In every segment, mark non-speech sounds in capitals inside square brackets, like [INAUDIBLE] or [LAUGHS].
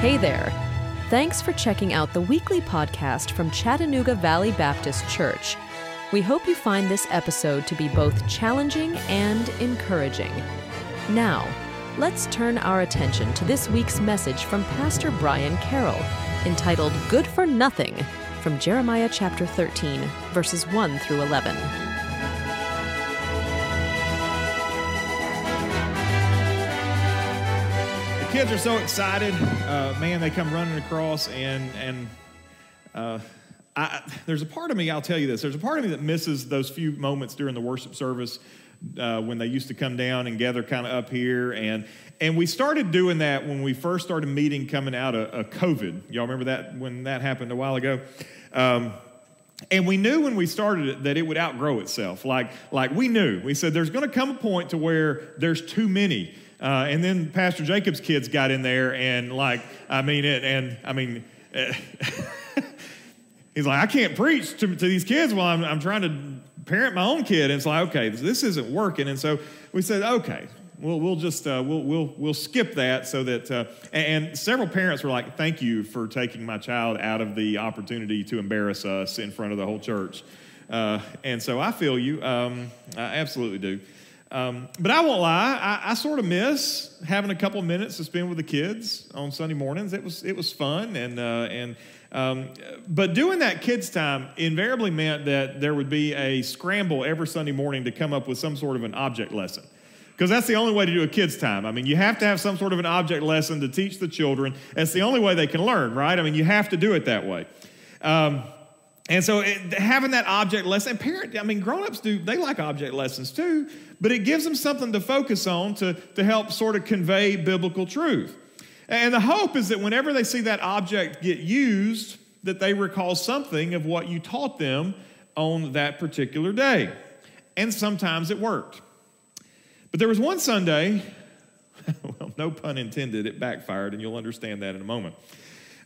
Hey there. Thanks for checking out the weekly podcast from Chattanooga Valley Baptist Church. We hope you find this episode to be both challenging and encouraging. Now, let's turn our attention to this week's message from Pastor Brian Carroll, entitled Good for Nothing, from Jeremiah chapter 13, verses 1 through 11. Kids are so excited. Uh, man, they come running across, and and uh, I, there's a part of me. I'll tell you this. There's a part of me that misses those few moments during the worship service uh, when they used to come down and gather kind of up here, and and we started doing that when we first started meeting coming out of, of COVID. Y'all remember that when that happened a while ago. Um, and we knew when we started it that it would outgrow itself. Like, like we knew. We said there's going to come a point to where there's too many. Uh, and then Pastor Jacob's kids got in there, and like, I mean, it, and I mean, [LAUGHS] he's like, I can't preach to, to these kids while I'm, I'm trying to parent my own kid. And it's like, okay, this isn't working. And so we said, okay, we'll, we'll just uh, we'll, we'll, we'll skip that so that uh, and several parents were like thank you for taking my child out of the opportunity to embarrass us in front of the whole church uh, and so i feel you um, i absolutely do um, but I won't lie, I, I, sort of miss having a couple minutes to spend with the kids on Sunday mornings. It was it was fun, and uh, and um, but doing that kids time invariably meant that there would be a scramble every Sunday morning to come up with some sort of an object lesson. Because that's the only way to do a kids' time. I mean, you have to have some sort of an object lesson to teach the children. That's the only way they can learn, right? I mean, you have to do it that way. Um, and so it, having that object lesson, parent, I mean, grown-ups do, they like object lessons too, but it gives them something to focus on to, to help sort of convey biblical truth. And the hope is that whenever they see that object get used, that they recall something of what you taught them on that particular day. And sometimes it worked. But there was one Sunday, [LAUGHS] well, no pun intended, it backfired, and you'll understand that in a moment.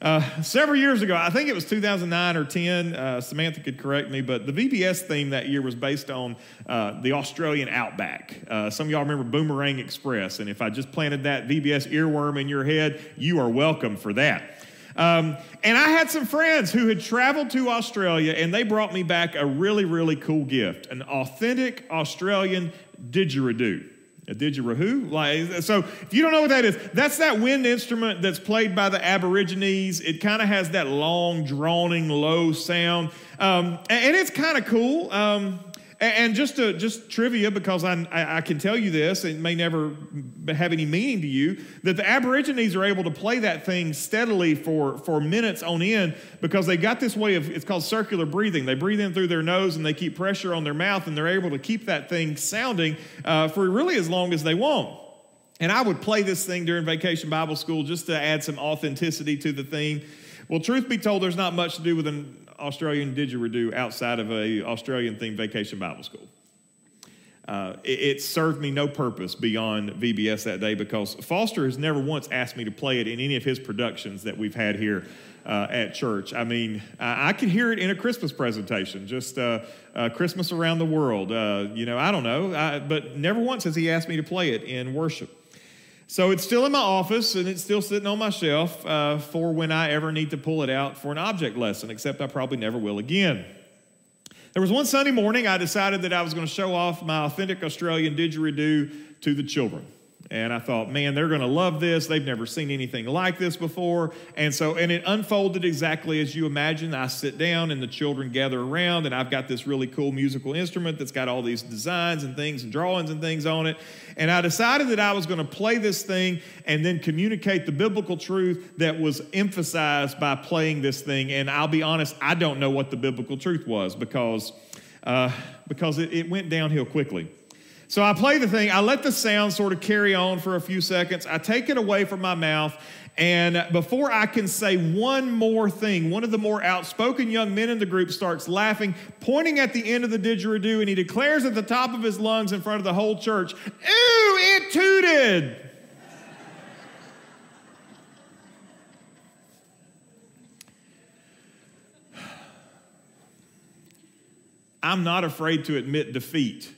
Uh, several years ago, I think it was 2009 or 10, uh, Samantha could correct me, but the VBS theme that year was based on uh, the Australian outback. Uh, some of y'all remember Boomerang Express, and if I just planted that VBS earworm in your head, you are welcome for that. Um, and I had some friends who had traveled to Australia, and they brought me back a really, really cool gift an authentic Australian didgeridoo. A didgeridoo? Like, so if you don't know what that is, that's that wind instrument that's played by the Aborigines. It kind of has that long, droning, low sound. Um, and it's kind of cool. Um, and just to, just trivia, because I, I can tell you this, it may never have any meaning to you, that the Aborigines are able to play that thing steadily for, for minutes on end because they got this way of, it's called circular breathing. They breathe in through their nose and they keep pressure on their mouth and they're able to keep that thing sounding uh, for really as long as they want. And I would play this thing during vacation Bible school just to add some authenticity to the theme. Well, truth be told, there's not much to do with an Australian didgeridoo outside of a Australian themed vacation Bible school. Uh, it, it, served me no purpose beyond VBS that day because Foster has never once asked me to play it in any of his productions that we've had here uh, at church. I mean, I, I, could hear it in a Christmas presentation, just uh, uh Christmas around the world. Uh, you know, I don't know, I, but never once has he asked me to play it in worship. So it's still in my office and it's still sitting on my shelf uh, for when I ever need to pull it out for an object lesson, except I probably never will again. There was one Sunday morning I decided that I was going to show off my authentic Australian didgeridoo to the children. And I thought, man, they're going to love this. They've never seen anything like this before. And so, and it unfolded exactly as you imagine. I sit down and the children gather around, and I've got this really cool musical instrument that's got all these designs and things and drawings and things on it. And I decided that I was going to play this thing and then communicate the biblical truth that was emphasized by playing this thing. And I'll be honest, I don't know what the biblical truth was because, uh, because it, it went downhill quickly. So I play the thing, I let the sound sort of carry on for a few seconds. I take it away from my mouth, and before I can say one more thing, one of the more outspoken young men in the group starts laughing, pointing at the end of the didgeridoo, and he declares at the top of his lungs in front of the whole church, Ooh, it tooted! [SIGHS] I'm not afraid to admit defeat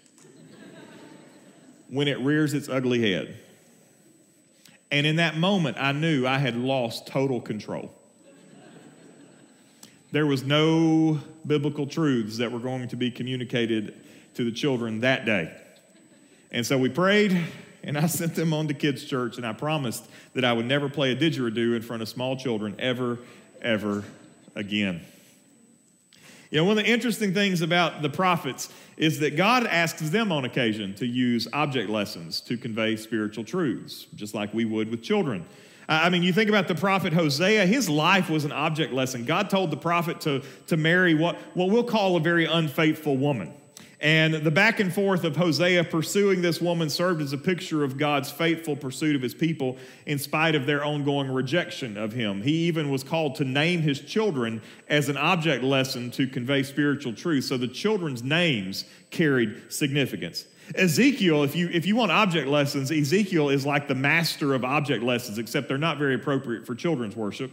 when it rears its ugly head. And in that moment, I knew I had lost total control. there was no biblical truths that were going to be communicated to the children that day. And so we prayed, and I [LAUGHS] sent them on to kids' church, and I promised that I would never play a didgeridoo in front of small children ever, ever again. You know, one of the interesting things about the prophets is that God asks them on occasion to use object lessons to convey spiritual truths, just like we would with children. I mean, you think about the prophet Hosea, his life was an object lesson. God told the prophet to, to marry what, what we'll call a very unfaithful woman. And the back and forth of Hosea pursuing this woman served as a picture of God's faithful pursuit of his people in spite of their ongoing rejection of him. He even was called to name his children as an object lesson to convey spiritual truth. So the children's names carried significance. Ezekiel, if you, if you want object lessons, Ezekiel is like the master of object lessons, except they're not very appropriate for children's worship.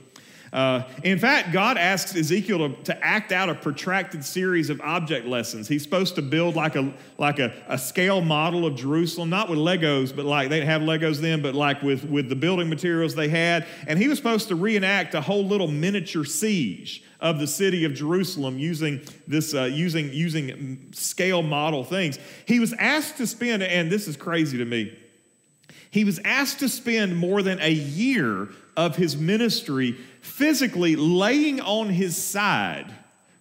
Uh, in fact, God asks Ezekiel to, to act out a protracted series of object lessons. He's supposed to build like a like a, a scale model of Jerusalem, not with Legos, but like they didn't have Legos then, but like with, with the building materials they had. And he was supposed to reenact a whole little miniature siege of the city of Jerusalem using this uh, using using scale model things. He was asked to spend, and this is crazy to me. He was asked to spend more than a year of his ministry physically laying on his side,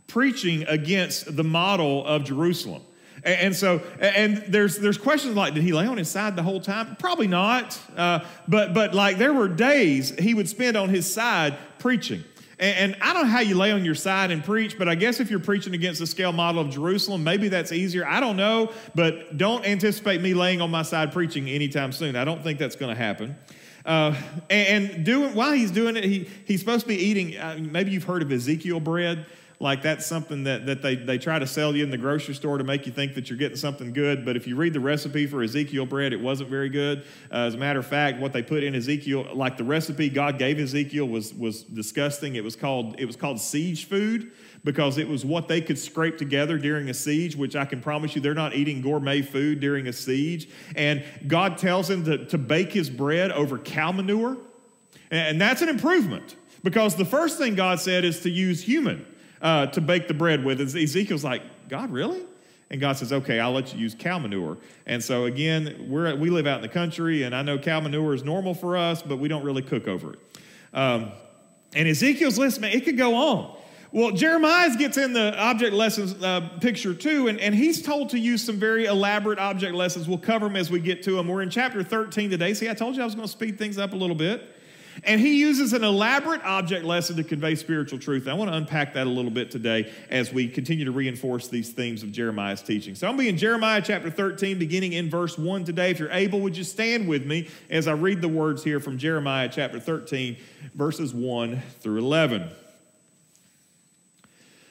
preaching against the model of Jerusalem. And so, and there's there's questions like, did he lay on his side the whole time? Probably not. Uh, but but like there were days he would spend on his side preaching. And, and, I don't know how you lay on your side and preach, but I guess if you're preaching against the scale model of Jerusalem, maybe that's easier. I don't know, but don't anticipate me laying on my side preaching anytime soon. I don't think that's going to happen. Uh, and, and doing while he's doing it, he, he's supposed to be eating. Uh, maybe you've heard of Ezekiel bread. Like that's something that, that they, they try to sell you in the grocery store to make you think that you're getting something good. But if you read the recipe for Ezekiel bread, it wasn't very good. Uh, as a matter of fact, what they put in Ezekiel, like the recipe God gave Ezekiel, was was disgusting. It was called it was called siege food because it was what they could scrape together during a siege, which I can promise you they're not eating gourmet food during a siege. And God tells him to, to bake his bread over cow manure. And that's an improvement because the first thing God said is to use human uh, to bake the bread with. And Ezekiel's like, God, really? And God says, okay, I'll let you use cow manure. And so again, we're, we live out in the country, and I know cow manure is normal for us, but we don't really cook over it. Um, and Ezekiel's list, man, it could go on. Well, Jeremiah gets in the object lessons uh, picture too, and, and he's told to use some very elaborate object lessons. We'll cover them as we get to them. We're in chapter 13 today. See, I told you I was going to speed things up a little bit. And he uses an elaborate object lesson to convey spiritual truth. I want to unpack that a little bit today as we continue to reinforce these themes of Jeremiah's teaching. So I'm going to be in Jeremiah chapter 13, beginning in verse 1 today. If you're able, would you stand with me as I read the words here from Jeremiah chapter 13, verses 1 through 11.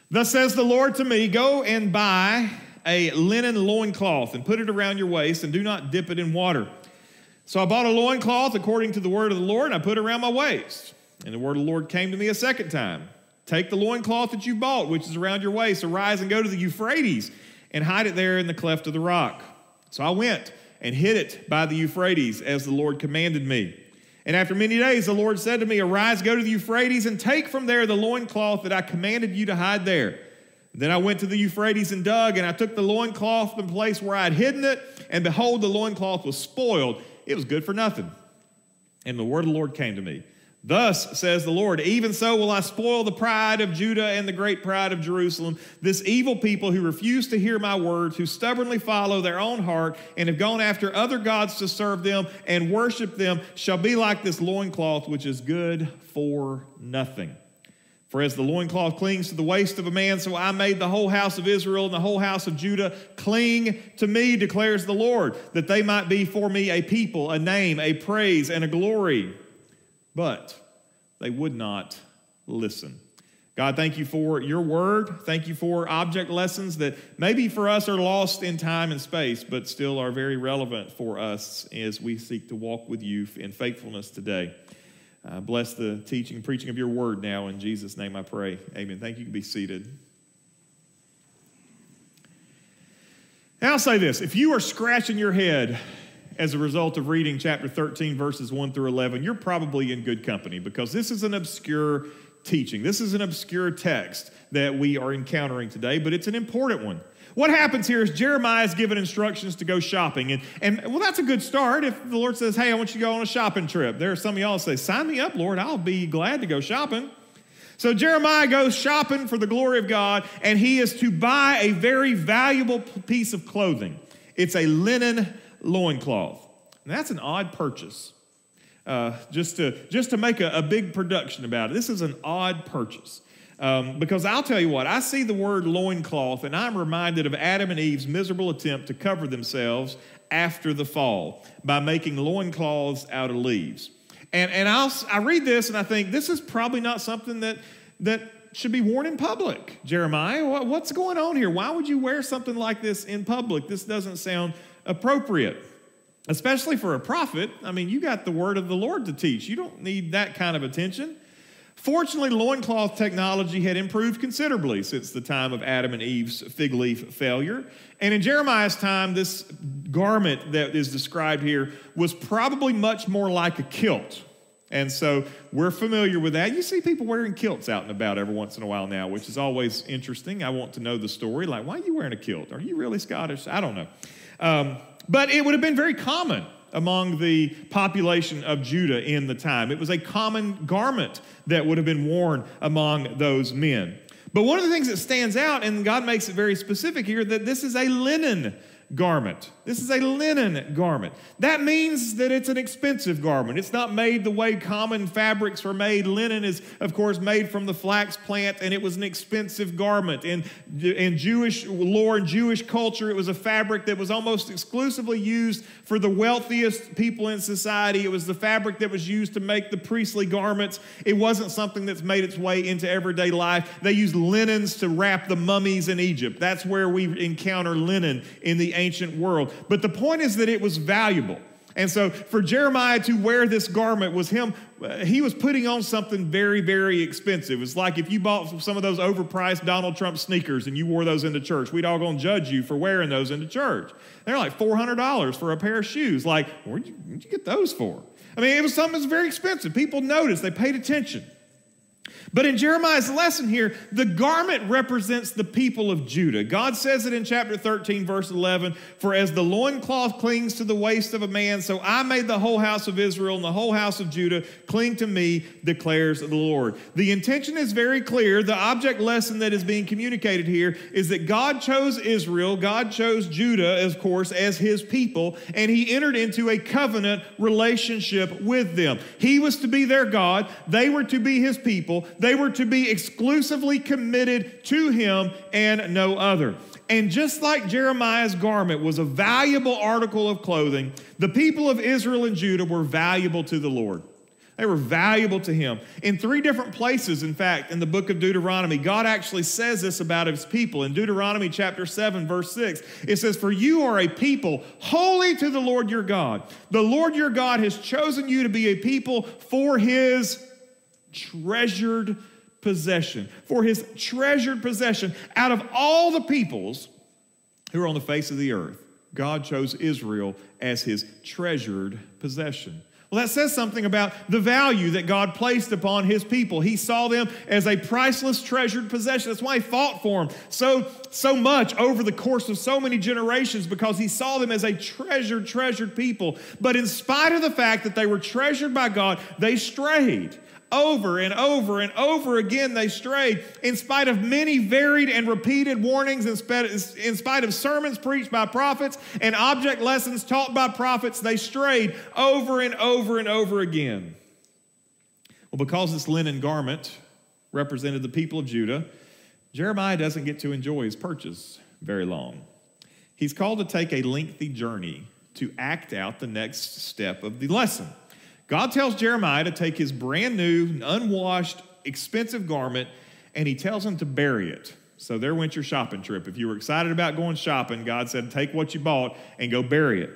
Thus says the Lord to me Go and buy a linen loincloth and put it around your waist, and do not dip it in water. So I bought a loincloth according to the word of the Lord, and I put it around my waist. And the word of the Lord came to me a second time Take the loincloth that you bought, which is around your waist, arise and go to the Euphrates, and hide it there in the cleft of the rock. So I went and hid it by the Euphrates, as the Lord commanded me. And after many days, the Lord said to me, Arise, go to the Euphrates, and take from there the loincloth that I commanded you to hide there. Then I went to the Euphrates and dug, and I took the loincloth from the place where I had hidden it, and behold, the loincloth was spoiled. It was good for nothing. And the word of the Lord came to me. Thus says the Lord, even so will I spoil the pride of Judah and the great pride of Jerusalem. This evil people who refuse to hear my words, who stubbornly follow their own heart, and have gone after other gods to serve them and worship them, shall be like this loincloth, which is good for nothing. For as the loincloth clings to the waist of a man, so I made the whole house of Israel and the whole house of Judah cling to me, declares the Lord, that they might be for me a people, a name, a praise, and a glory but they would not listen. God, thank you for your word. Thank you for object lessons that maybe for us are lost in time and space, but still are very relevant for us as we seek to walk with you in faithfulness today. Uh, bless the teaching preaching of your word now. In Jesus' name I pray. Amen. Thank you. You can be seated. Now I'll say this if you are scratching your head as a result of reading chapter 13, verses 1 through 11, you're probably in good company because this is an obscure teaching. This is an obscure text that we are encountering today, but it's an important one. What happens here is Jeremiah is given instructions to go shopping. And, and well, that's a good start if the Lord says, Hey, I want you to go on a shopping trip. There are some of y'all say, Sign me up, Lord. I'll be glad to go shopping. So Jeremiah goes shopping for the glory of God, and he is to buy a very valuable piece of clothing. It's a linen loincloth. And that's an odd purchase. Uh, just, to, just to make a, a, big production about it. This is an odd purchase. Um, because I'll tell you what, I see the word loincloth and I'm reminded of Adam and Eve's miserable attempt to cover themselves after the fall by making loincloths out of leaves. And, and I'll, I read this and I think this is probably not something that, that should be worn in public. Jeremiah, what, what's going on here? Why would you wear something like this in public? This doesn't sound appropriate especially for a prophet. I mean, you got the word of the Lord to teach. You don't need that kind of attention. Fortunately, loincloth technology had improved considerably since the time of Adam and Eve's fig leaf failure. And in Jeremiah's time, this garment that is described here was probably much more like a kilt. And so we're familiar with that. You see people wearing kilts out and about every once in a while now, which is always interesting. I want to know the story. Like, why are you wearing a kilt? Are you really Scottish? I don't know. Um, but it would have been very common among the population of Judah in the time. It was a common garment that would have been worn among those men. But one of the things that stands out, and God makes it very specific here, that this is a linen garment. This is a linen garment. That means that it's an expensive garment. It's not made the way common fabrics are made. Linen is, of course, made from the flax plant, and it was an expensive garment. In, in Jewish lore and Jewish culture, it was a fabric that was almost exclusively used for the wealthiest people in society. It was the fabric that was used to make the priestly garments. It wasn't something that's made its way into everyday life. They used linens to wrap the mummies in Egypt. That's where we encounter linen in the ancient world. But the point is that it was valuable. And so for Jeremiah to wear this garment was him, uh, he was putting on something very, very expensive. It's like if you bought some of those overpriced Donald Trump sneakers and you wore those into church, we'd all gonna judge you for wearing those into church. They're like $400 for a pair of shoes. Like, where'd you, where'd you get those for? I mean, it was something that's very expensive. People noticed, they paid attention. But in Jeremiah's lesson here, the garment represents the people of Judah. God says it in chapter 13, verse 11 For as the loincloth clings to the waist of a man, so I made the whole house of Israel and the whole house of Judah cling to me, declares the Lord. The intention is very clear. The object lesson that is being communicated here is that God chose Israel, God chose Judah, of course, as his people, and he entered into a covenant relationship with them. He was to be their God, they were to be his people. They were to be exclusively committed to him and no other. And just like Jeremiah's garment was a valuable article of clothing, the people of Israel and Judah were valuable to the Lord. They were valuable to him. In three different places, in fact, in the book of Deuteronomy, God actually says this about his people. In Deuteronomy chapter 7, verse 6, it says, For you are a people holy to the Lord your God. The Lord your God has chosen you to be a people for his treasured possession. For his treasured possession. Out of all the peoples who are on the face of the earth, God chose Israel as his treasured possession. Well, that says something about the value that God placed upon his people. He saw them as a priceless, treasured possession. That's why he fought for them so, so much over the course of so many generations because he saw them as a treasured, treasured people. But in spite of the fact that they were treasured by God, they strayed. Over and over and over again, they strayed. In spite of many varied and repeated warnings, in spite of sermons preached by prophets and object lessons taught by prophets, they strayed over and over and over again. Well, because this linen garment represented the people of Judah, Jeremiah doesn't get to enjoy his purchase very long. He's called to take a lengthy journey to act out the next step of the lesson. God tells Jeremiah to take his brand new, unwashed, expensive garment and he tells him to bury it. So there went your shopping trip. If you were excited about going shopping, God said, take what you bought and go bury it.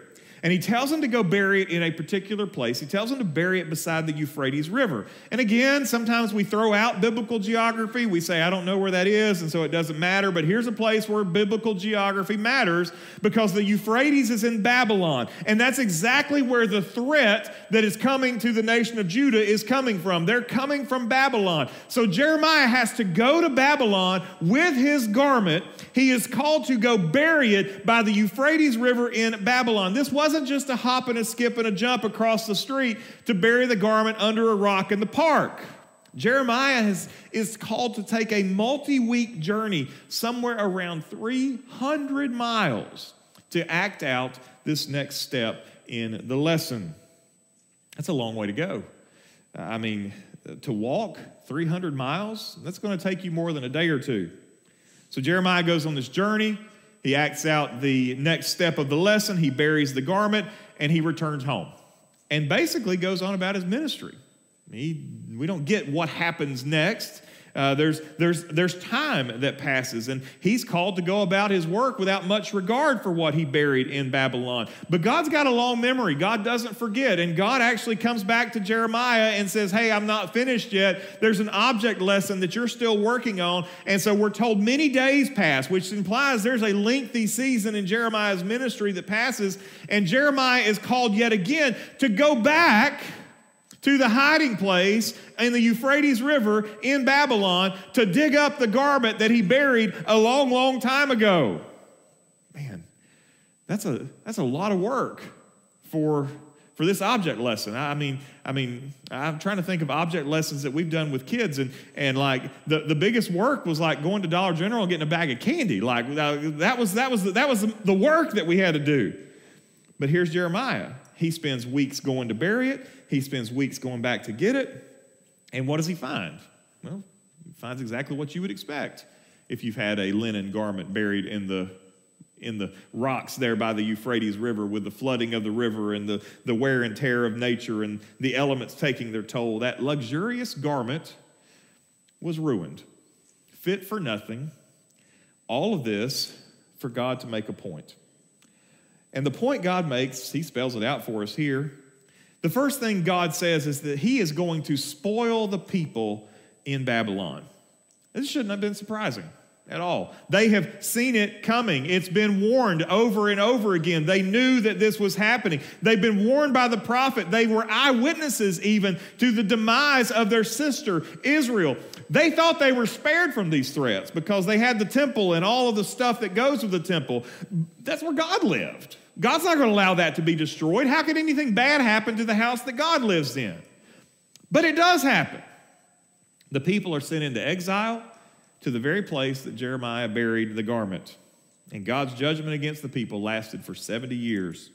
And he tells him to go bury it in a particular place. He tells him to bury it beside the Euphrates River. And again, sometimes we throw out biblical geography. We say, I don't know where that is, and so it doesn't matter. But here's a place where biblical geography matters because the Euphrates is in Babylon. And that's exactly where the threat that is coming to the nation of Judah is coming from. They're coming from Babylon. So Jeremiah has to go to Babylon with his garment. He is called to go bury it by the Euphrates River in Babylon. This wasn't just a hop and a skip and a jump across the street to bury the garment under a rock in the park. Jeremiah has, is called to take a multi week journey, somewhere around 300 miles, to act out this next step in the lesson. That's a long way to go. Uh, I mean, to walk 300 miles, that's going to take you more than a day or two. So Jeremiah goes on this journey. He acts out the next step of the lesson. He buries the garment and he returns home and basically goes on about his ministry. He, we don't get what happens next. Uh, there's, there's, there's time that passes, and he's called to go about his work without much regard for what he buried in Babylon. But God's got a long memory. God doesn't forget. And God actually comes back to Jeremiah and says, Hey, I'm not finished yet. There's an object lesson that you're still working on. And so we're told many days pass, which implies there's a lengthy season in Jeremiah's ministry that passes. And Jeremiah is called yet again to go back to the hiding place in the Euphrates River in Babylon to dig up the garment that he buried a long, long time ago. Man, that's a, that's a lot of work for, for this object lesson. I mean, I mean, I'm trying to think of object lessons that we've done with kids, and, and like the, the biggest work was like going to Dollar General and getting a bag of candy. Like that was, that was, that was the work that we had to do. But here's Jeremiah. He spends weeks going to bury it. He spends weeks going back to get it. And what does he find? Well, he finds exactly what you would expect if you've had a linen garment buried in the in the rocks there by the Euphrates River with the flooding of the river and the, the wear and tear of nature and the elements taking their toll. That luxurious garment was ruined, fit for nothing. All of this for God to make a point. And the point God makes, he spells it out for us here, the first thing God says is that He is going to spoil the people in Babylon. This shouldn't have been surprising at all. They have seen it coming. It's been warned over and over again. They knew that this was happening. They've been warned by the prophet. They were eyewitnesses even to the demise of their sister, Israel. They thought they were spared from these threats because they had the temple and all of the stuff that goes with the temple. That's where God lived. God's not going to allow that to be destroyed. How could anything bad happen to the house that God lives in? But it does happen. The people are sent into exile to the very place that Jeremiah buried the garment. And God's judgment against the people lasted for 70 years,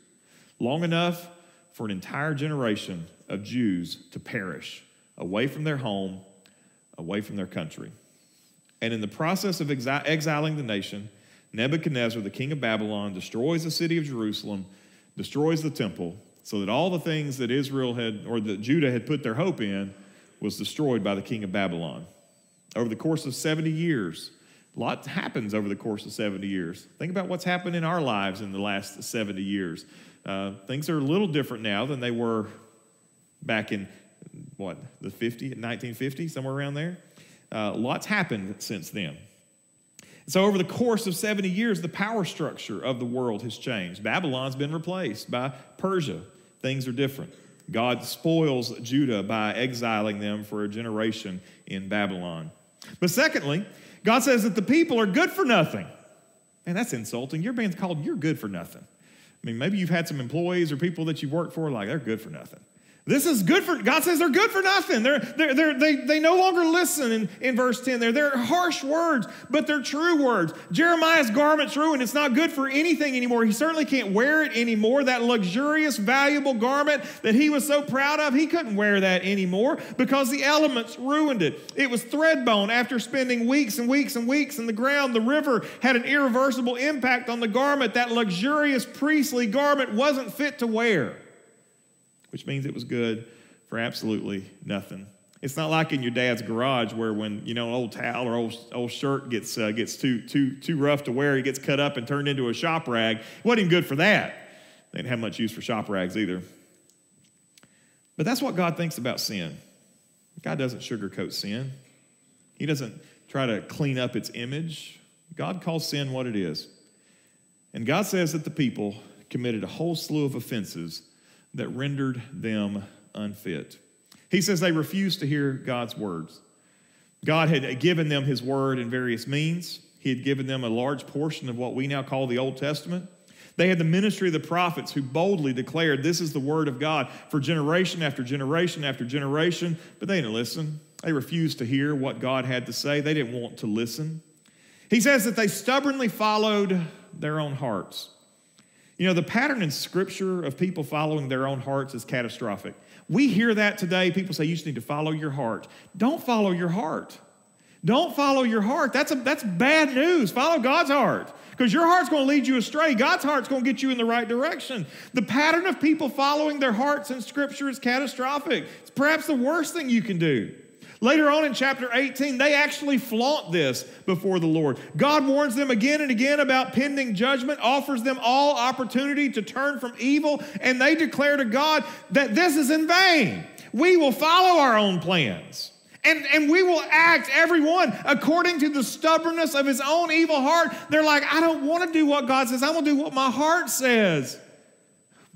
long enough for an entire generation of Jews to perish away from their home, away from their country. And in the process of exiling the nation, Nebuchadnezzar, the king of Babylon, destroys the city of Jerusalem, destroys the temple, so that all the things that Israel had, or that Judah had put their hope in, was destroyed by the king of Babylon. Over the course of 70 years, lot happens over the course of 70 years. Think about what's happened in our lives in the last 70 years. Uh, things are a little different now than they were back in, what, the 50, 1950, somewhere around there. Uh, lots happened since then. So, over the course of 70 years, the power structure of the world has changed. Babylon's been replaced by Persia. Things are different. God spoils Judah by exiling them for a generation in Babylon. But secondly, God says that the people are good for nothing. And that's insulting. You're being called you're good for nothing. I mean, maybe you've had some employees or people that you've worked for, like, they're good for nothing. This is good for, God says they're good for nothing. They're, they're, they're, they, they no longer listen in, in verse 10 there. They're harsh words, but they're true words. Jeremiah's garment's ruined. It's not good for anything anymore. He certainly can't wear it anymore. That luxurious, valuable garment that he was so proud of, he couldn't wear that anymore because the elements ruined it. It was threadbone after spending weeks and weeks and weeks in the ground. The river had an irreversible impact on the garment. That luxurious priestly garment wasn't fit to wear which means it was good for absolutely nothing. It's not like in your dad's garage where when you know an old towel or old, old shirt gets uh, gets too too too rough to wear, it gets cut up and turned into a shop rag. It wasn't good for that. They didn't have much use for shop rags either. But that's what God thinks about sin. God doesn't sugarcoat sin, He doesn't try to clean up its image. God calls sin what it is. And God says that the people committed a whole slew of offenses that rendered them unfit. He says they refused to hear God's words. God had given them His word in various means. He had given them a large portion of what we now call the Old Testament. They had the ministry of the prophets who boldly declared, This is the word of God for generation after generation after generation, but they didn't listen. They refused to hear what God had to say, they didn't want to listen. He says that they stubbornly followed their own hearts. You know, the pattern in Scripture of people following their own hearts is catastrophic. We hear that today. People say you just need to follow your heart. Don't follow your heart. Don't follow your heart. That's, a, that's bad news. Follow God's heart because your heart's going to lead you astray. God's heart's going to get you in the right direction. The pattern of people following their hearts in Scripture is catastrophic. It's perhaps the worst thing you can do. Later on in chapter 18, they actually flaunt this before the Lord. God warns them again and again about pending judgment, offers them all opportunity to turn from evil, and they declare to God that this is in vain. We will follow our own plans. And, and we will act, everyone, according to the stubbornness of his own evil heart. They're like, I don't want to do what God says. I want to do what my heart says.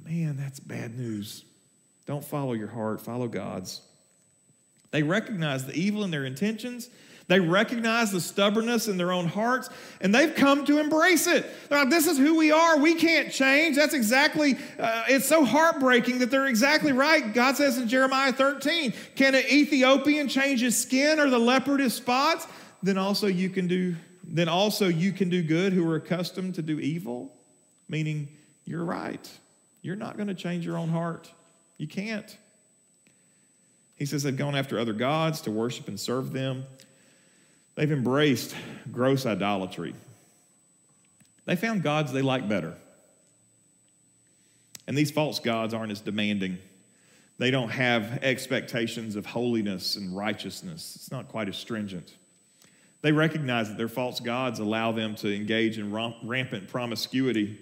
Man, that's bad news. Don't follow your heart, follow God's. They recognize the evil in their intentions. They recognize the stubbornness in their own hearts, and they've come to embrace it. Like, this is who we are. We can't change. That's exactly, uh, it's so heartbreaking that they're exactly right. God says in Jeremiah 13, Can an Ethiopian change his skin or the leopard his spots? Then also you can do, then also you can do good who are accustomed to do evil. Meaning, you're right. You're not going to change your own heart. You can't. He says they've gone after other gods to worship and serve them. They've embraced gross idolatry. They found gods they like better. And these false gods aren't as demanding. They don't have expectations of holiness and righteousness. It's not quite as stringent. They recognize that their false gods allow them to engage in rampant promiscuity.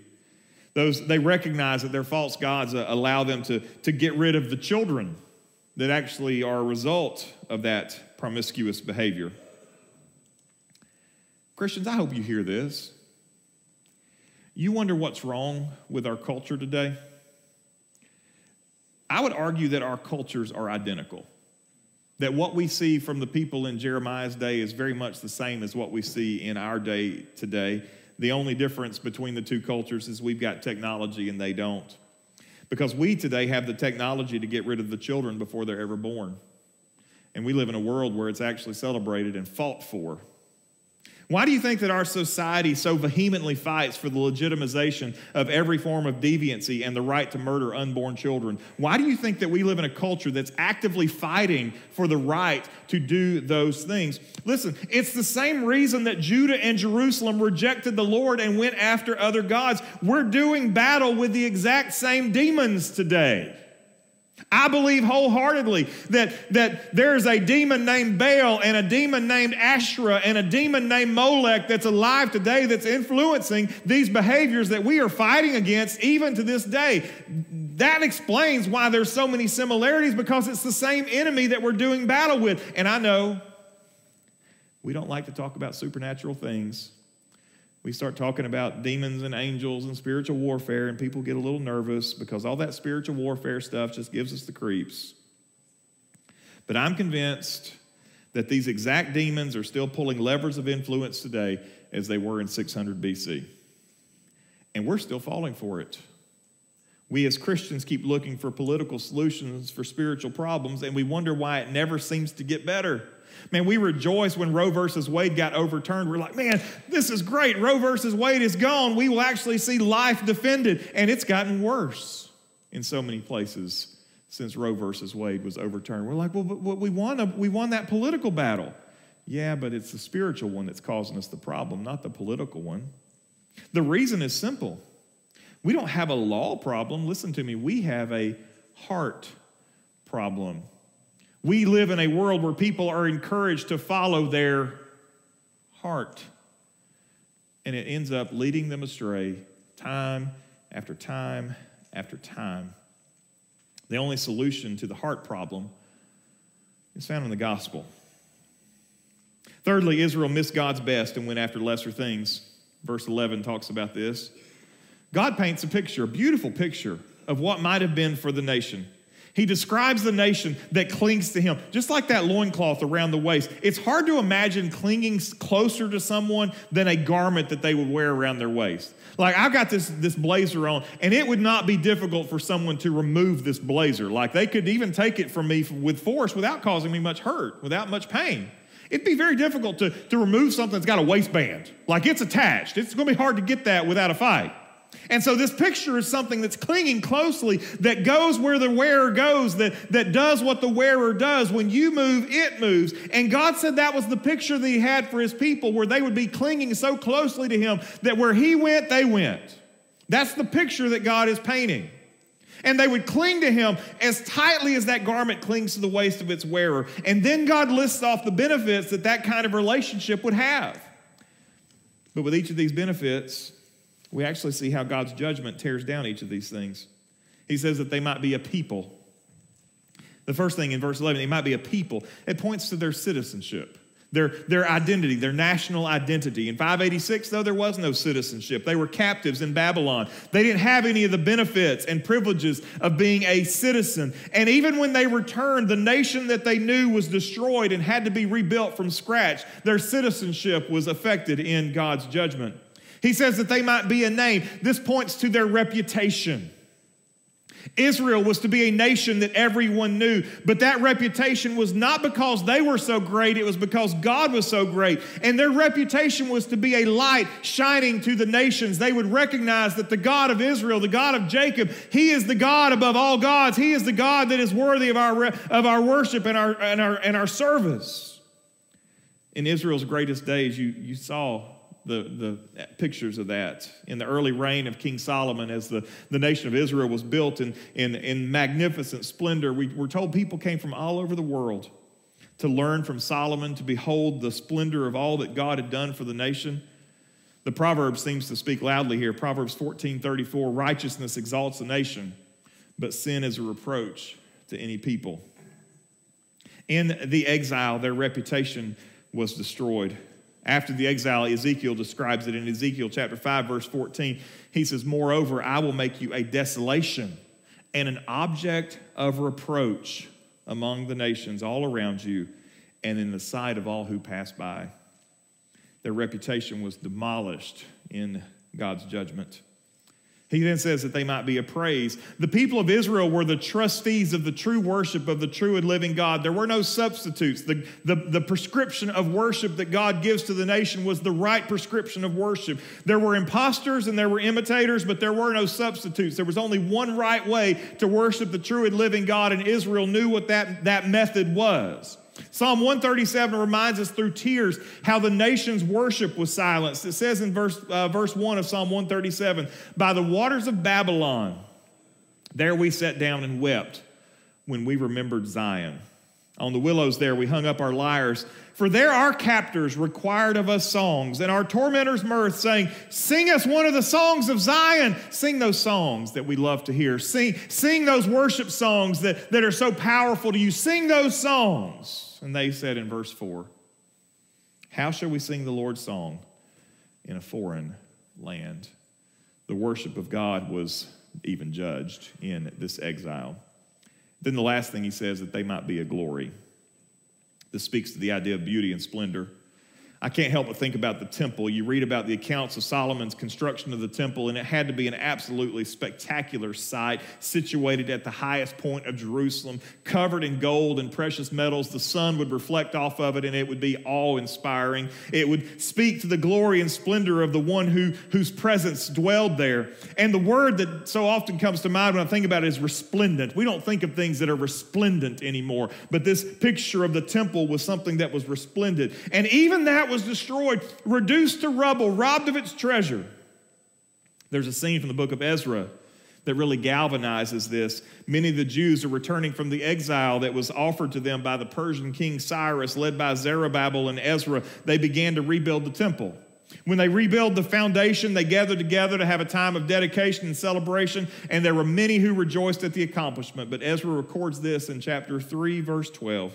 Those, they recognize that their false gods uh, allow them to, to get rid of the children that actually are a result of that promiscuous behavior. Christians, I hope you hear this. You wonder what's wrong with our culture today? I would argue that our cultures are identical. That what we see from the people in Jeremiah's day is very much the same as what we see in our day today. The only difference between the two cultures is we've got technology and they don't. Because we today have the technology to get rid of the children before they're ever born. And we live in a world where it's actually celebrated and fought for. Why do you think that our society so vehemently fights for the legitimization of every form of deviancy and the right to murder unborn children? Why do you think that we live in a culture that's actively fighting for the right to do those things? Listen, it's the same reason that Judah and Jerusalem rejected the Lord and went after other gods. We're doing battle with the exact same demons today. I believe wholeheartedly that, that there's a demon named Baal and a demon named Asherah and a demon named Molech that's alive today that's influencing these behaviors that we are fighting against even to this day. That explains why there's so many similarities because it's the same enemy that we're doing battle with. And I know we don't like to talk about supernatural things we start talking about demons and angels and spiritual warfare, and people get a little nervous because all that spiritual warfare stuff just gives us the creeps. But I'm convinced that these exact demons are still pulling levers of influence today as they were in 600 BC. And we're still falling for it. We as Christians keep looking for political solutions for spiritual problems, and we wonder why it never seems to get better. Man, we rejoice when Roe versus Wade got overturned. We're like, man, this is great. Roe versus Wade is gone. We will actually see life defended. And it's gotten worse in so many places since Roe versus Wade was overturned. We're like, well, but we won, a, we won that political battle. Yeah, but it's the spiritual one that's causing us the problem, not the political one. The reason is simple. We don't have a law problem. Listen to me. We have a heart problem. We live in a world where people are encouraged to follow their heart. And it ends up leading them astray time after time after time. The only solution to the heart problem is found in the gospel. Thirdly, Israel missed God's best and went after lesser things. Verse 11 talks about this. God paints a picture, a beautiful picture of what might have been for the nation. He describes the nation that clings to him, just like that loincloth around the waist. It's hard to imagine clinging closer to someone than a garment that they would wear around their waist. Like I've got this, this blazer on, and it would not be difficult for someone to remove this blazer. Like they could even take it from me with force without causing me much hurt, without much pain. It'd be very difficult to, to remove something that's got a waistband. Like it's attached. It's going to be hard to get that without a fight. And so this picture is something that's clinging closely, that goes where the wearer goes, that, that does what the wearer does. When you move, it moves. And God said that was the picture that He had for His people, where they would be clinging so closely to Him that where He went, they went. That's the picture that God is painting. And they would cling to him as tightly as that garment clings to the waist of its wearer. And then God lists off the benefits that that kind of relationship would have. But with each of these benefits, we actually see how God's judgment tears down each of these things. He says that they might be a people. The first thing in verse 11, they might be a people. It points to their citizenship, their, their identity, their national identity. In 586, though, there was no citizenship. They were captives in Babylon. They didn't have any of the benefits and privileges of being a citizen. And even when they returned, the nation that they knew was destroyed and had to be rebuilt from scratch. Their citizenship was affected in God's judgment. He says that they might be a name. This points to their reputation. Israel was to be a nation that everyone knew, but that reputation was not because they were so great, it was because God was so great. And their reputation was to be a light shining to the nations. They would recognize that the God of Israel, the God of Jacob, He is the God above all gods. He is the God that is worthy of our, of our worship and our, and, our, and our service. In Israel's greatest days, you, you saw the, the pictures of that in the early reign of King Solomon as the, the nation of Israel was built in, in, in magnificent splendor. We, we're told people came from all over the world to learn from Solomon, to behold the splendor of all that God had done for the nation. The Proverbs seems to speak loudly here. Proverbs 14 34 righteousness exalts a nation, but sin is a reproach to any people. In the exile, their reputation was destroyed. After the exile, Ezekiel describes it in Ezekiel chapter 5, verse 14. He says, Moreover, I will make you a desolation and an object of reproach among the nations all around you and in the sight of all who pass by. Their reputation was demolished in God's judgment. He then says that they might be appraised. The people of Israel were the trustees of the true worship of the true and living God. There were no substitutes. The, the, the prescription of worship that God gives to the nation was the right prescription of worship. There were imposters and there were imitators, but there were no substitutes. There was only one right way to worship the true and living God, and Israel knew what that, that method was. Psalm 137 reminds us through tears how the nation's worship was silenced. It says in verse, uh, verse 1 of Psalm 137 By the waters of Babylon, there we sat down and wept when we remembered Zion. On the willows there, we hung up our lyres. For there our captors required of us songs, and our tormentors mirth, saying, Sing us one of the songs of Zion. Sing those songs that we love to hear. Sing, sing those worship songs that, that are so powerful to you. Sing those songs. And they said in verse 4, How shall we sing the Lord's song in a foreign land? The worship of God was even judged in this exile. Then the last thing he says that they might be a glory. This speaks to the idea of beauty and splendor. I can't help but think about the temple. You read about the accounts of Solomon's construction of the temple, and it had to be an absolutely spectacular sight, situated at the highest point of Jerusalem, covered in gold and precious metals. The sun would reflect off of it, and it would be awe inspiring. It would speak to the glory and splendor of the one who, whose presence dwelled there. And the word that so often comes to mind when I think about it is resplendent. We don't think of things that are resplendent anymore, but this picture of the temple was something that was resplendent. And even that was destroyed, reduced to rubble, robbed of its treasure. There's a scene from the book of Ezra that really galvanizes this. Many of the Jews are returning from the exile that was offered to them by the Persian king Cyrus, led by Zerubbabel and Ezra. They began to rebuild the temple. When they rebuild the foundation, they gathered together to have a time of dedication and celebration, and there were many who rejoiced at the accomplishment. But Ezra records this in chapter 3, verse 12.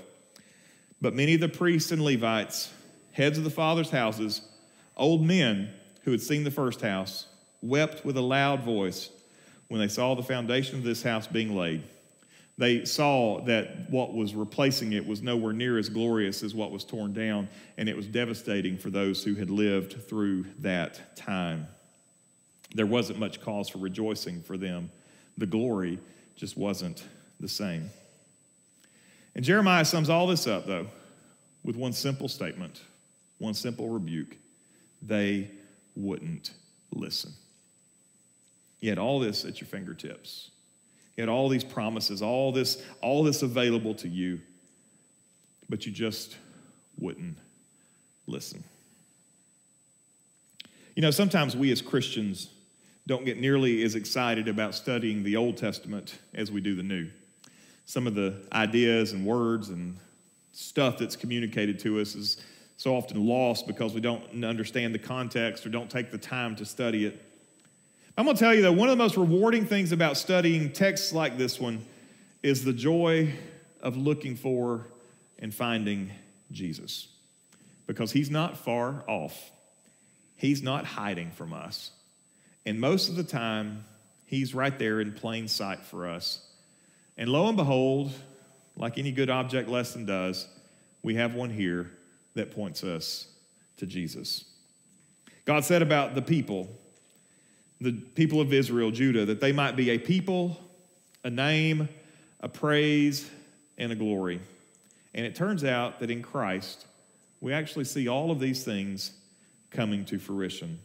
But many of the priests and Levites, heads of the fathers' houses, old men who had seen the first house, wept with a loud voice when they saw the foundation of this house being laid. They saw that what was replacing it was nowhere near as glorious as what was torn down, and it was devastating for those who had lived through that time. There wasn't much cause for rejoicing for them. The glory just wasn't the same. And Jeremiah sums all this up, though, with one simple statement, one simple rebuke. They wouldn't listen. You had all this at your fingertips. You had all these promises, all this, all this available to you, but you just wouldn't listen. You know, sometimes we as Christians don't get nearly as excited about studying the Old Testament as we do the New. Some of the ideas and words and stuff that's communicated to us is so often lost because we don't understand the context or don't take the time to study it. I'm going to tell you that one of the most rewarding things about studying texts like this one is the joy of looking for and finding Jesus. Because he's not far off, he's not hiding from us. And most of the time, he's right there in plain sight for us. And lo and behold, like any good object lesson does, we have one here that points us to Jesus. God said about the people, the people of Israel, Judah, that they might be a people, a name, a praise, and a glory. And it turns out that in Christ, we actually see all of these things coming to fruition.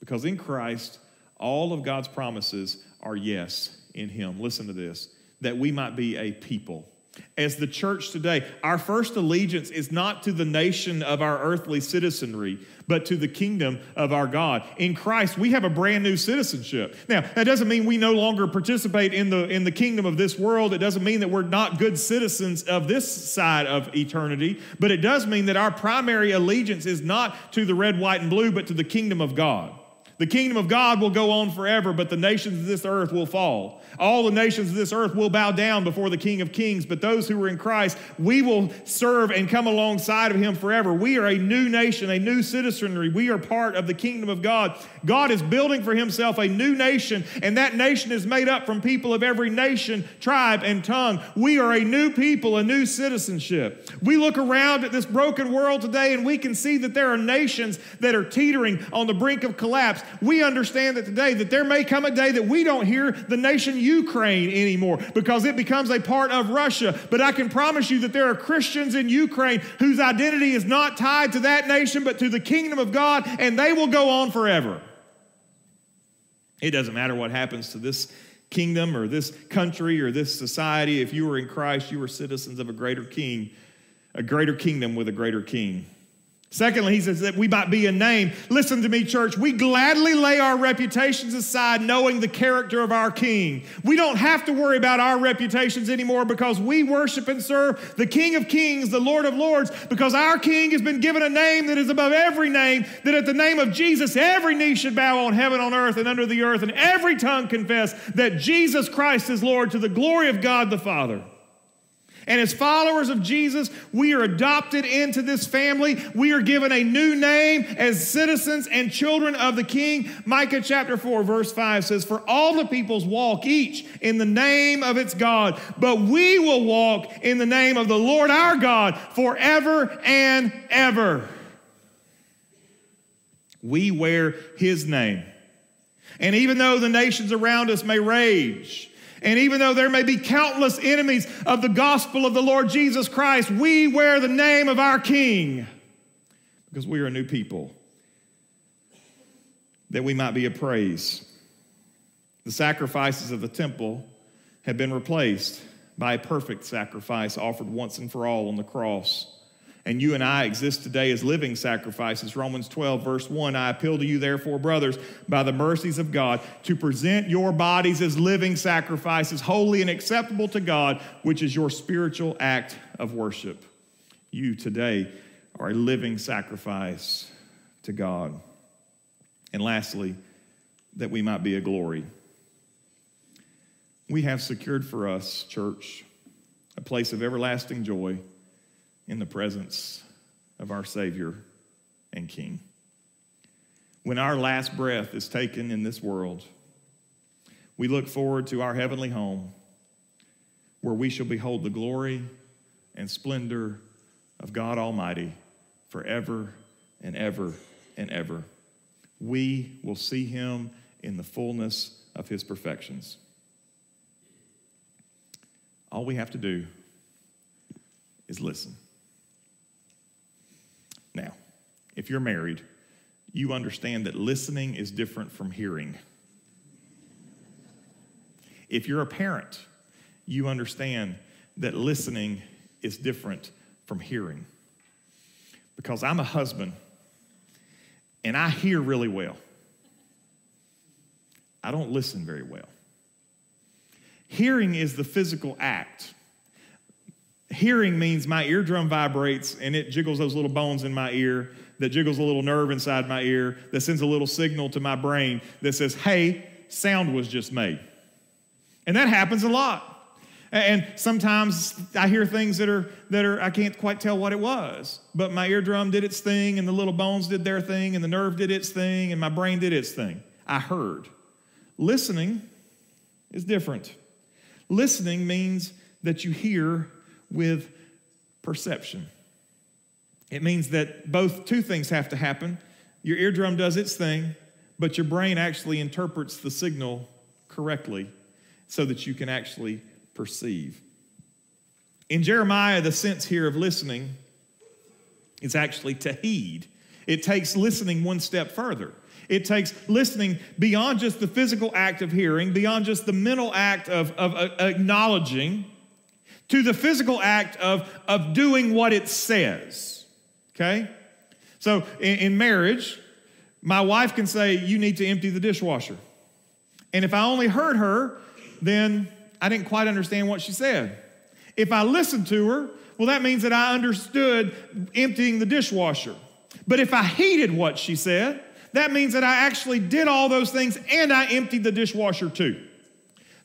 Because in Christ, all of God's promises are yes in Him. Listen to this that we might be a people as the church today, our first allegiance is not to the nation of our earthly citizenry, but to the kingdom of our God. In Christ, we have a brand new citizenship. Now, that doesn't mean we no longer participate in the, in the kingdom of this world. It doesn't mean that we're not good citizens of this side of eternity, but it does mean that our primary allegiance is not to the red, white, and blue, but to the kingdom of God. The kingdom of God will go on forever, but the nations of this earth will fall. All the nations of this earth will bow down before the King of Kings, but those who are in Christ, we will serve and come alongside of him forever. We are a new nation, a new citizenry. We are part of the kingdom of God. God is building for himself a new nation, and that nation is made up from people of every nation, tribe, and tongue. We are a new people, a new citizenship. We look around at this broken world today and we can see that there are nations that are teetering on the brink of collapse. We understand that today that there may come a day that we don't hear the nation Ukraine anymore because it becomes a part of Russia. But I can promise you that there are Christians in Ukraine whose identity is not tied to that nation but to the kingdom of God, and they will go on forever. It doesn't matter what happens to this kingdom or this country or this society. If you are in Christ, you are citizens of a greater king, a greater kingdom with a greater king. Secondly, he says that we might be a name. Listen to me, church. We gladly lay our reputations aside, knowing the character of our King. We don't have to worry about our reputations anymore because we worship and serve the King of Kings, the Lord of Lords, because our King has been given a name that is above every name, that at the name of Jesus, every knee should bow on heaven, on earth, and under the earth, and every tongue confess that Jesus Christ is Lord to the glory of God the Father. And as followers of Jesus, we are adopted into this family. We are given a new name as citizens and children of the King. Micah chapter 4, verse 5 says, For all the peoples walk each in the name of its God, but we will walk in the name of the Lord our God forever and ever. We wear his name. And even though the nations around us may rage, and even though there may be countless enemies of the gospel of the Lord Jesus Christ, we wear the name of our King because we are a new people, that we might be a praise. The sacrifices of the temple have been replaced by a perfect sacrifice offered once and for all on the cross and you and I exist today as living sacrifices. Romans 12, verse 1 I appeal to you, therefore, brothers, by the mercies of God, to present your bodies as living sacrifices, holy and acceptable to God, which is your spiritual act of worship. You today are a living sacrifice to God. And lastly, that we might be a glory. We have secured for us, church, a place of everlasting joy in the presence of our Savior and King. When our last breath is taken in this world, we look forward to our heavenly home where we shall behold the glory and splendor of God Almighty forever and ever and ever. We will see him in the fullness of his perfections. All we have to do is listen. Now, if you're married, you understand that listening is different from hearing. If you're a parent, you understand that listening is different from hearing. Because I'm a husband and I hear really well, I don't listen very well. Hearing is the physical act. Hearing means my eardrum vibrates and it jiggles those little bones in my ear, that jiggles a little nerve inside my ear, that sends a little signal to my brain that says, hey, sound was just made. And that happens a lot. And sometimes I hear things that are that are I can't quite tell what it was, but my eardrum did its thing, and the little bones did their thing, and the nerve did its thing, and my brain did its thing. I heard. Listening is different. Listening means that you hear with perception. It means that both two things have to happen. Your eardrum does its thing, but your brain actually interprets the signal correctly so that you can actually perceive. In Jeremiah, the sense here of listening is actually to heed. It takes listening one step further. It takes listening beyond just the physical act of hearing, beyond just the mental act of, of acknowledging, to the physical act of, of doing what it says. Okay? So in, in marriage, my wife can say, You need to empty the dishwasher. And if I only heard her, then I didn't quite understand what she said. If I listened to her, well, that means that I understood emptying the dishwasher. But if I heeded what she said, that means that I actually did all those things and I emptied the dishwasher too.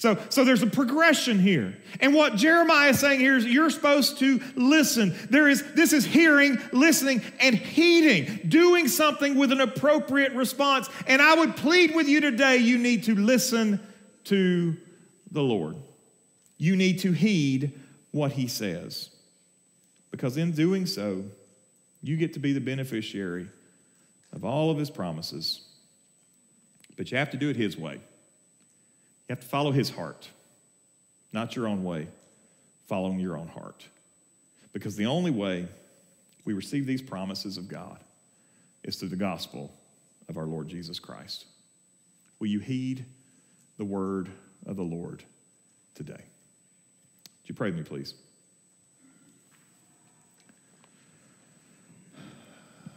So, so there's a progression here. And what Jeremiah is saying here is you're supposed to listen. There is this is hearing, listening, and heeding, doing something with an appropriate response. And I would plead with you today, you need to listen to the Lord. You need to heed what he says. Because in doing so, you get to be the beneficiary of all of his promises. But you have to do it his way. You have to follow his heart, not your own way, following your own heart. Because the only way we receive these promises of God is through the gospel of our Lord Jesus Christ. Will you heed the word of the Lord today. Would you pray with me, please?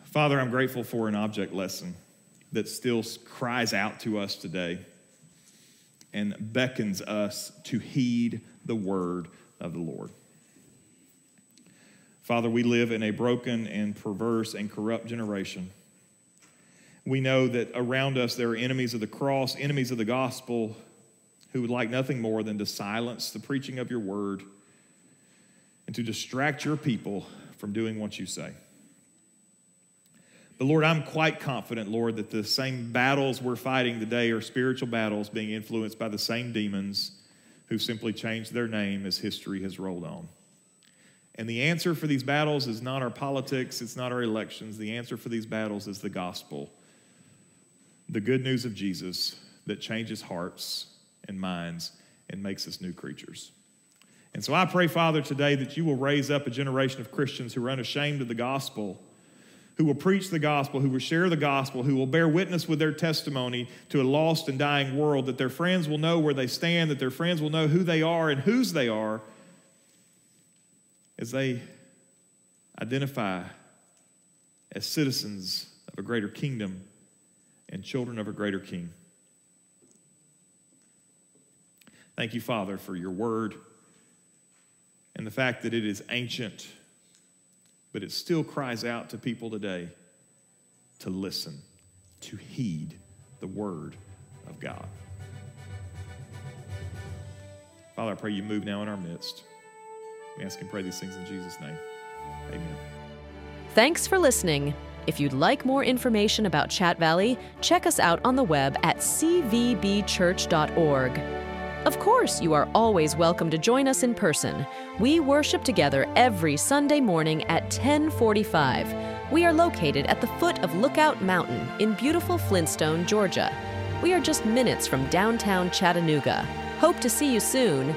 Father, I'm grateful for an object lesson that still cries out to us today and beckons us to heed the word of the Lord. Father, we live in a broken and perverse and corrupt generation. We know that around us there are enemies of the cross, enemies of the gospel, who would like nothing more than to silence the preaching of your word and to distract your people from doing what you say. But Lord, I'm quite confident, Lord, that the same battles we're fighting today are spiritual battles being influenced by the same demons who simply changed their name as history has rolled on. And the answer for these battles is not our politics, it's not our elections. The answer for these battles is the gospel, the good news of Jesus that changes hearts and minds and makes us new creatures. And so I pray, Father, today that you will raise up a generation of Christians who are unashamed of the gospel, who will preach the gospel, who will share the gospel, who will bear witness with their testimony to a lost and dying world, that their friends will know where they stand, that their friends will know who they are and whose they are as they identify as citizens of a greater kingdom and children of a greater king. Thank you, Father, for your word and the fact that it is ancient, but it still cries out to people today to listen, to heed the Word of God. Father, I pray you move now in our midst. We ask and pray these things in Jesus' name. Amen. Thanks for listening. If you'd like more information about Chat Valley, check us out on the web at cvbchurch.org. Of course, you are always welcome to join us in person. We worship together every Sunday morning at 1045. We are located at the foot of Lookout Mountain in beautiful Flintstone, Georgia. We are just minutes from downtown Chattanooga. Hope to see you soon.